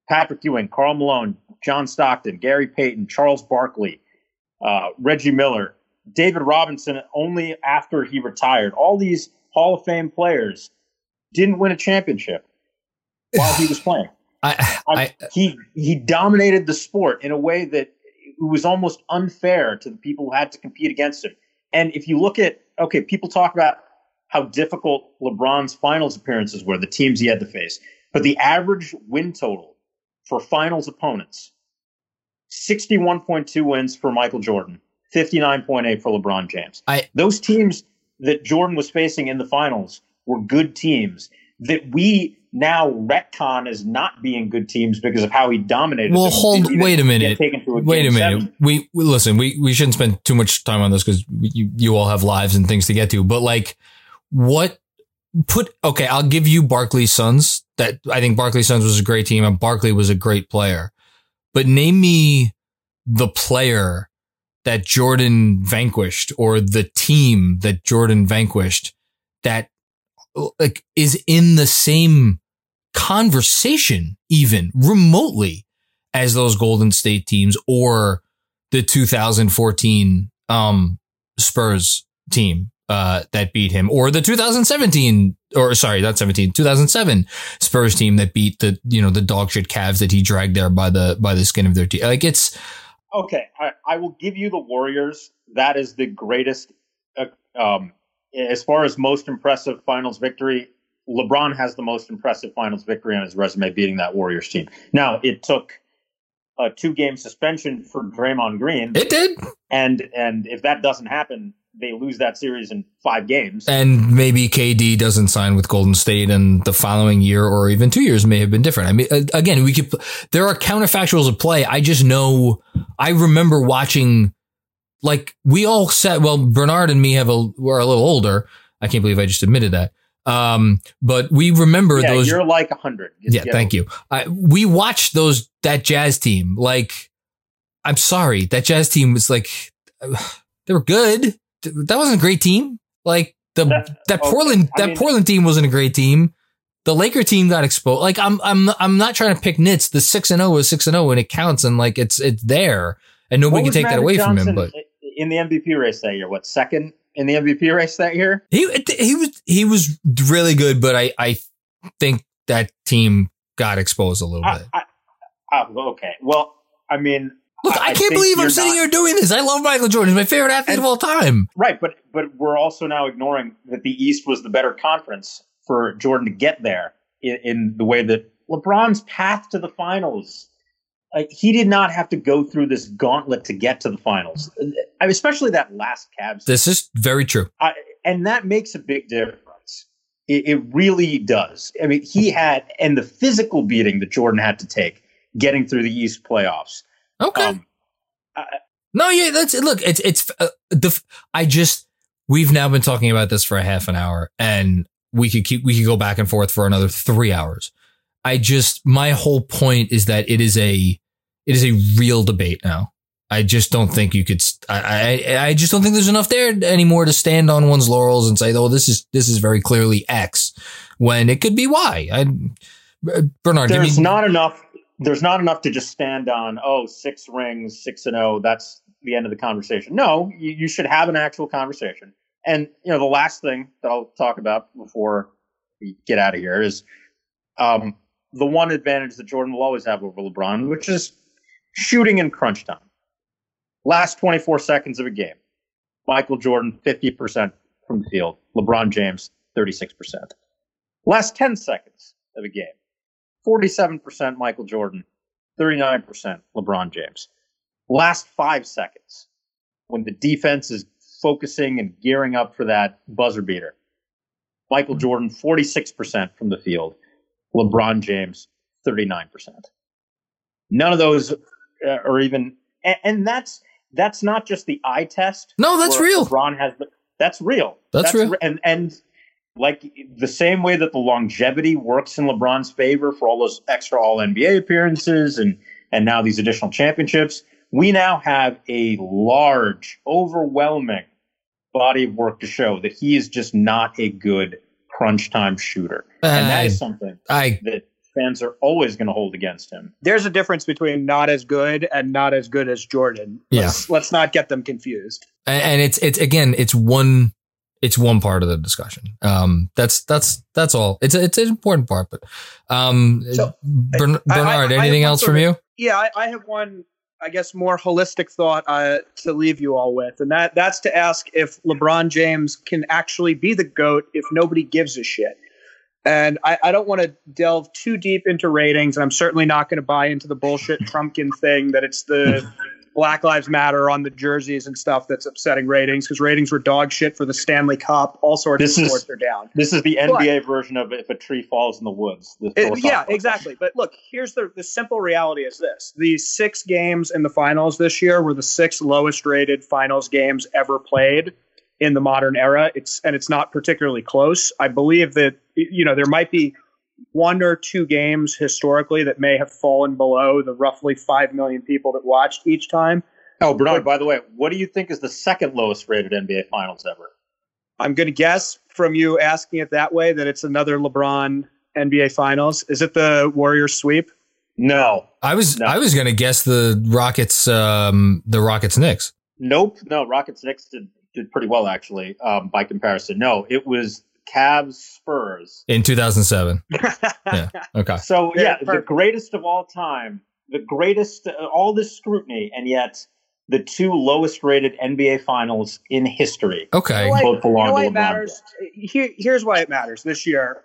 Patrick Ewing, Karl Malone, John Stockton, Gary Payton, Charles Barkley, uh, Reggie Miller, David Robinson, only after he retired. All these Hall of Fame players didn't win a championship while he was [sighs] playing. I, I, I, he he dominated the sport in a way that it was almost unfair to the people who had to compete against him. And if you look at okay, people talk about how difficult LeBron's finals appearances were, the teams he had to face, but the average win total for finals opponents 61.2 wins for Michael Jordan, 59.8 for LeBron James. I- Those teams that Jordan was facing in the finals were good teams that we now retcon as not being good teams because of how he dominated. well, them. hold. Even Wait a minute. a Wait a minute. seven. We, we listen. We we shouldn't spend too much time on this because you you all have lives and things to get to. But like, what put? Okay, I'll give you Barkley's Suns. That I think Barkley's Suns was a great team and Barkley was a great player. But name me the player that Jordan vanquished or the team that Jordan vanquished that like is in the same conversation even remotely as those Golden State teams or the 2014 um Spurs team uh that beat him or the 2017 or sorry not 17 2007 Spurs team that beat the you know the dog shit Cavs that he dragged there by the by the skin of their teeth like it's Okay, I, I will give you the Warriors. That is the greatest. Uh, um, as far as most impressive finals victory, LeBron has the most impressive finals victory on his resume, beating that Warriors team. Now it took a two-game suspension for Draymond Green, it did and and if that doesn't happen, they lose that series in five games. and maybe KD doesn't sign with Golden State, and the following year or even two years may have been different. I mean, again, we could. There are counterfactuals at play. I just know. I remember watching, like we all said. Well, Bernard and me have a were a little older. I can't believe I just admitted that. Um, but we remember yeah, those. you're like a hundred. Yeah, thank you. I, we watched those that jazz team. Like, I'm sorry, that jazz team was like [sighs] they were good. That wasn't a great team. Like the [laughs] that Okay, Portland I that mean- Portland team wasn't a great team. The Laker team got exposed. Like I'm I'm I'm not trying to pick nits. The six and zero was six and zero, and it counts, and like it's it's there, and nobody can take that Magic away from Johnson him. But in the MVP race that year, what second in the MVP race that year? he he was he was really good, but I I think that team got exposed a little I, bit. I, oh, okay. Well, I mean, Look, I, can't believe I'm sitting not- here doing this. I love Michael Jordan. He's my favorite athlete of all time. Right, but but we're also now ignoring that the East was the better conference for Jordan to get there in, in the way that LeBron's path to the finals. He did not have to go through this gauntlet to get to the finals, especially that last Cavs. This is very true. I, and that makes a big difference. It, it really does. I mean, he had, and the physical beating that Jordan had to take getting through the East playoffs. Okay. Um, no, yeah, that's look. It's it's uh, the. I just we've now been talking about this for a half an hour, and we could keep we could go back and forth for another three hours. I just my whole point is that it is a it is a real debate now. I just don't think you could. I, I I just don't think there's enough there anymore to stand on one's laurels and say, "Oh, this is this is very clearly X," when it could be Y. I, Bernard, there's me, not enough. There's not enough to just stand on. Oh, six rings, six and oh. That's the end of the conversation. No, you, you should have an actual conversation. And you know, the last thing that I'll talk about before we get out of here is um, the one advantage that Jordan will always have over LeBron, which is shooting in crunch time. Last 24 seconds of a game, Michael Jordan 50% from the field, LeBron James 36%. Last 10 seconds of a game, 47% Michael Jordan, 39% LeBron James. Last five seconds, when the defense is focusing and gearing up for that buzzer beater, Michael Jordan, 46% from the field, LeBron James, 39%. None of those uh, are even, and, and that's that's not just the eye test. No, that's real. LeBron has, the, that's real. That's real. re- and and like the same way that the longevity works in LeBron's favor for all those extra All NBA appearances and and now these additional championships, we now have a large, overwhelming body of work to show that he is just not a good crunch time shooter, and that is something I that fans are always going to hold against him. There's a difference between not as good and not as good as Jordan. Let's, let's not get them confused. and it's it's again it's one it's one part of the discussion. Um, that's that's that's all. It's a, it's an important part, but um, So, Bern- I- I- Bernard, I have anything one else from of- you? Yeah, I, I have one, I guess, more holistic thought uh, to leave you all with, and that that's to ask if LeBron James can actually be the goat if nobody gives a shit. And I, I don't want to delve too deep into ratings, and I'm certainly not going to buy into the bullshit Trumpkin thing that it's the [laughs] Black Lives Matter on the jerseys and stuff that's upsetting ratings because ratings were dog shit for the Stanley Cup. All sorts This of is- sports are down. This is the But- NBA version of if a tree falls in the woods. the It- yeah, exactly. But look, here's the the simple reality is this: the six games in the finals this year were the six lowest rated finals games ever played in the modern era. It's and it's not particularly close. I believe that you know there might be one or two games historically that may have fallen below the roughly five million people that watched each time. Oh, Bernard, by the way, what do you think is the second lowest rated NBA Finals ever? I'm going to guess from you asking it that way that it's another LeBron NBA Finals. Is it the Warriors sweep? No. I was No. I was gonna guess the Rockets um the Rockets Knicks. Nope. No, Rockets Knicks did, did pretty well, actually, um, by comparison. No, it was Cavs Spurs. in 2007. [laughs] Yeah. Okay. So, Yeah, yeah, the greatest of all time, the greatest, uh, all this scrutiny, and yet the two lowest rated NBA Finals in history. Okay. Why- Both belong you know why to it matters? Here, here's why it matters this year.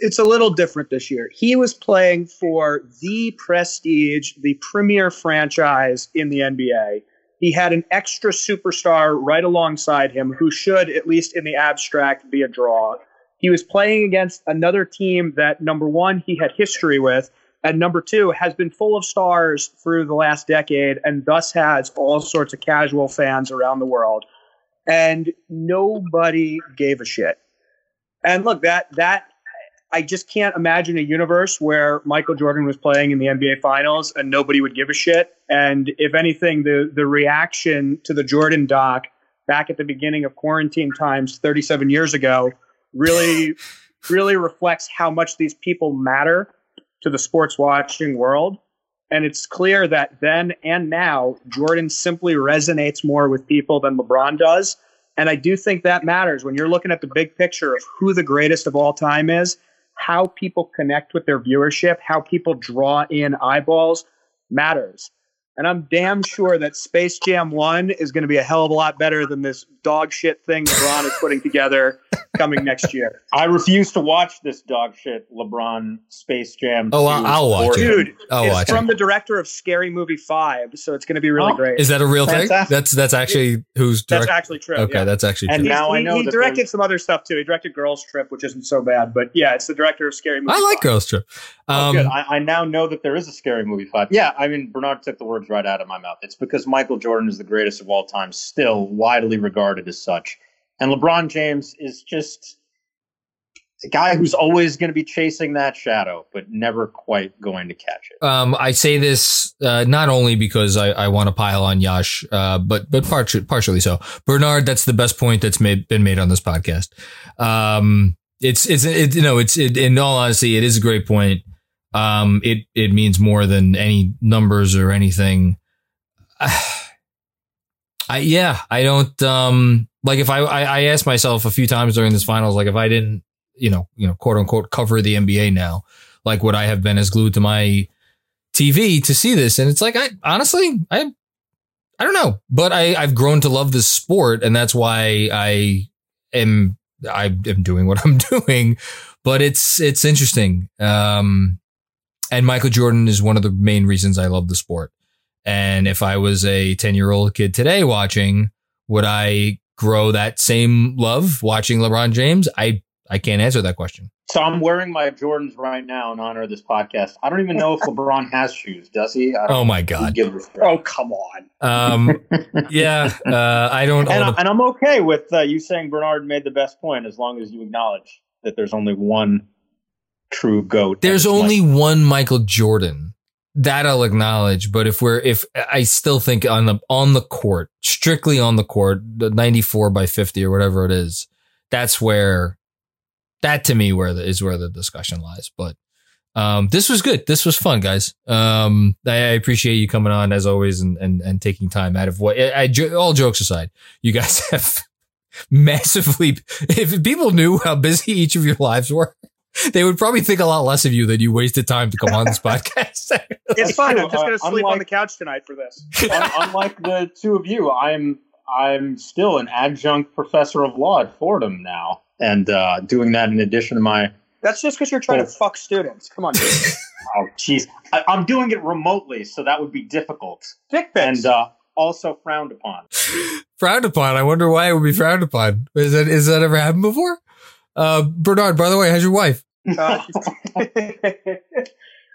It's a little different this year. He was playing for the prestige, the premier franchise in the NBA. He had an extra superstar right alongside him who should, at least in the abstract, be a draw. He was playing against another team that, number one, he had history with, and number two, has been full of stars through the last decade and thus has all sorts of casual fans around the world and nobody gave a shit. And look, that that I just can't imagine a universe where Michael Jordan was playing in the NBA Finals and nobody would give a shit. And if anything, the the reaction to the Jordan doc back at the beginning of quarantine times 37 years ago really [laughs] really reflects how much these people matter to the sports watching world. And it's clear that then and now, Jordan simply resonates more with people than LeBron does. And I do think that matters when you're looking at the big picture of who the greatest of all time is, how people connect with their viewership, how people draw in eyeballs matters. And I'm damn sure that Space Jam 1 is going to be a hell of a lot better than this dog shit thing LeBron is putting together coming next year. I refuse to watch this dog shit LeBron Space Jam. Oh, I'll- I'll watch it. Dude, I'll it's watch from it. the director of Scary Movie 5, so it's going to be really Oh, great. Is that a real thing? That's that's actually who's That's actually true. Okay, yeah. that's actually And true. now I he, know he that directed there's- some other stuff too. He directed Girls Trip, which isn't so bad, but yeah, it's the director of Scary Movie. I like 5. Girls Trip. Oh, Um, good. I, I now know that there is a scary movie five. Yeah, I mean Bernard took the words right out of my mouth. It's because Michael Jordan is the greatest of all time, still widely regarded as such, and LeBron James is just a guy who's always going to be chasing that shadow, but never quite going to catch it. um, I say this uh, not only because I, I want to pile on Yash, uh, but but partially so. Bernard, that's the best point that's made, been made on this podcast. Um, it's it's it, you know it's it, in all honesty, it is a great point. Um, it it means more than any numbers or anything. [sighs] I yeah, I don't um like if I, I I asked myself a few times during this finals, like if I didn't, you know, you know, quote unquote cover the NBA now, like would I have been as glued to my TV to see this? And it's like I honestly I I don't know, but I I've grown to love this sport, and that's why I am I am doing what I'm [laughs] doing. But it's it's interesting. Um, and Michael Jordan is one of the main reasons I love the sport. And if I was a 10 year old kid today watching, would I grow that same love watching LeBron James? I, I can't answer that question. So I'm wearing my Jordans right now in honor of this podcast. I don't even know if LeBron [laughs] has shoes. Does he? Oh my god. give a shit. Oh, come on. Um, [laughs] yeah, uh, I don't. and, own I, a- and I'm okay with uh, you saying Bernard made the best point as long as you acknowledge that there's only one true goat. There's only like- one Michael Jordan. That I'll acknowledge, but if we're if I still think on the on the court, strictly on the court, the 94 by 50 or whatever it is, that's where that to me where the, is where the discussion lies. But um, this was good. This was fun, guys. Um, I, I appreciate you coming on as always and and, and taking time out of what I, I all jokes aside, you guys [laughs] have massively. If people knew how busy each of your lives were, [laughs] they would probably think a lot less of you that you wasted time to come on this [laughs] podcast. [laughs] It's fine. I'm just going to sleep on the couch tonight for this. Unlike the two of you, I'm I'm still an adjunct professor of law at Fordham now, and uh, doing that in addition to my That's just because you're trying to Oh. fuck students. Come on, dude. oh jeez, I- I'm doing it remotely, so that would be difficult dick pics. and uh, also frowned upon. frowned upon. I wonder why it would be frowned upon. Is that is that ever happened before? Uh, Bernard, by the way, how's your wife? Uh, [laughs]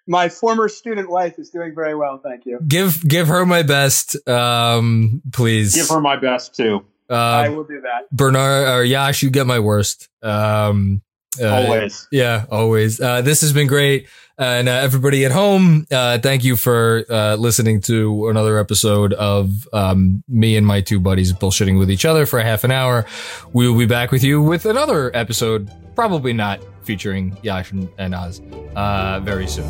my former student wife is doing very well, thank you. Give give her my best, um, please. Give her my best too. I uh, will do that. Bernard or Yash, you get my worst. Um, uh, Always. Yeah, always. Uh, this has been great. And uh, everybody at home, uh, thank you for uh, listening to another episode of um, me and my two buddies bullshitting with each other for a half an hour. We will be back with you with another episode, probably not featuring Yash and, Oz, uh, very soon.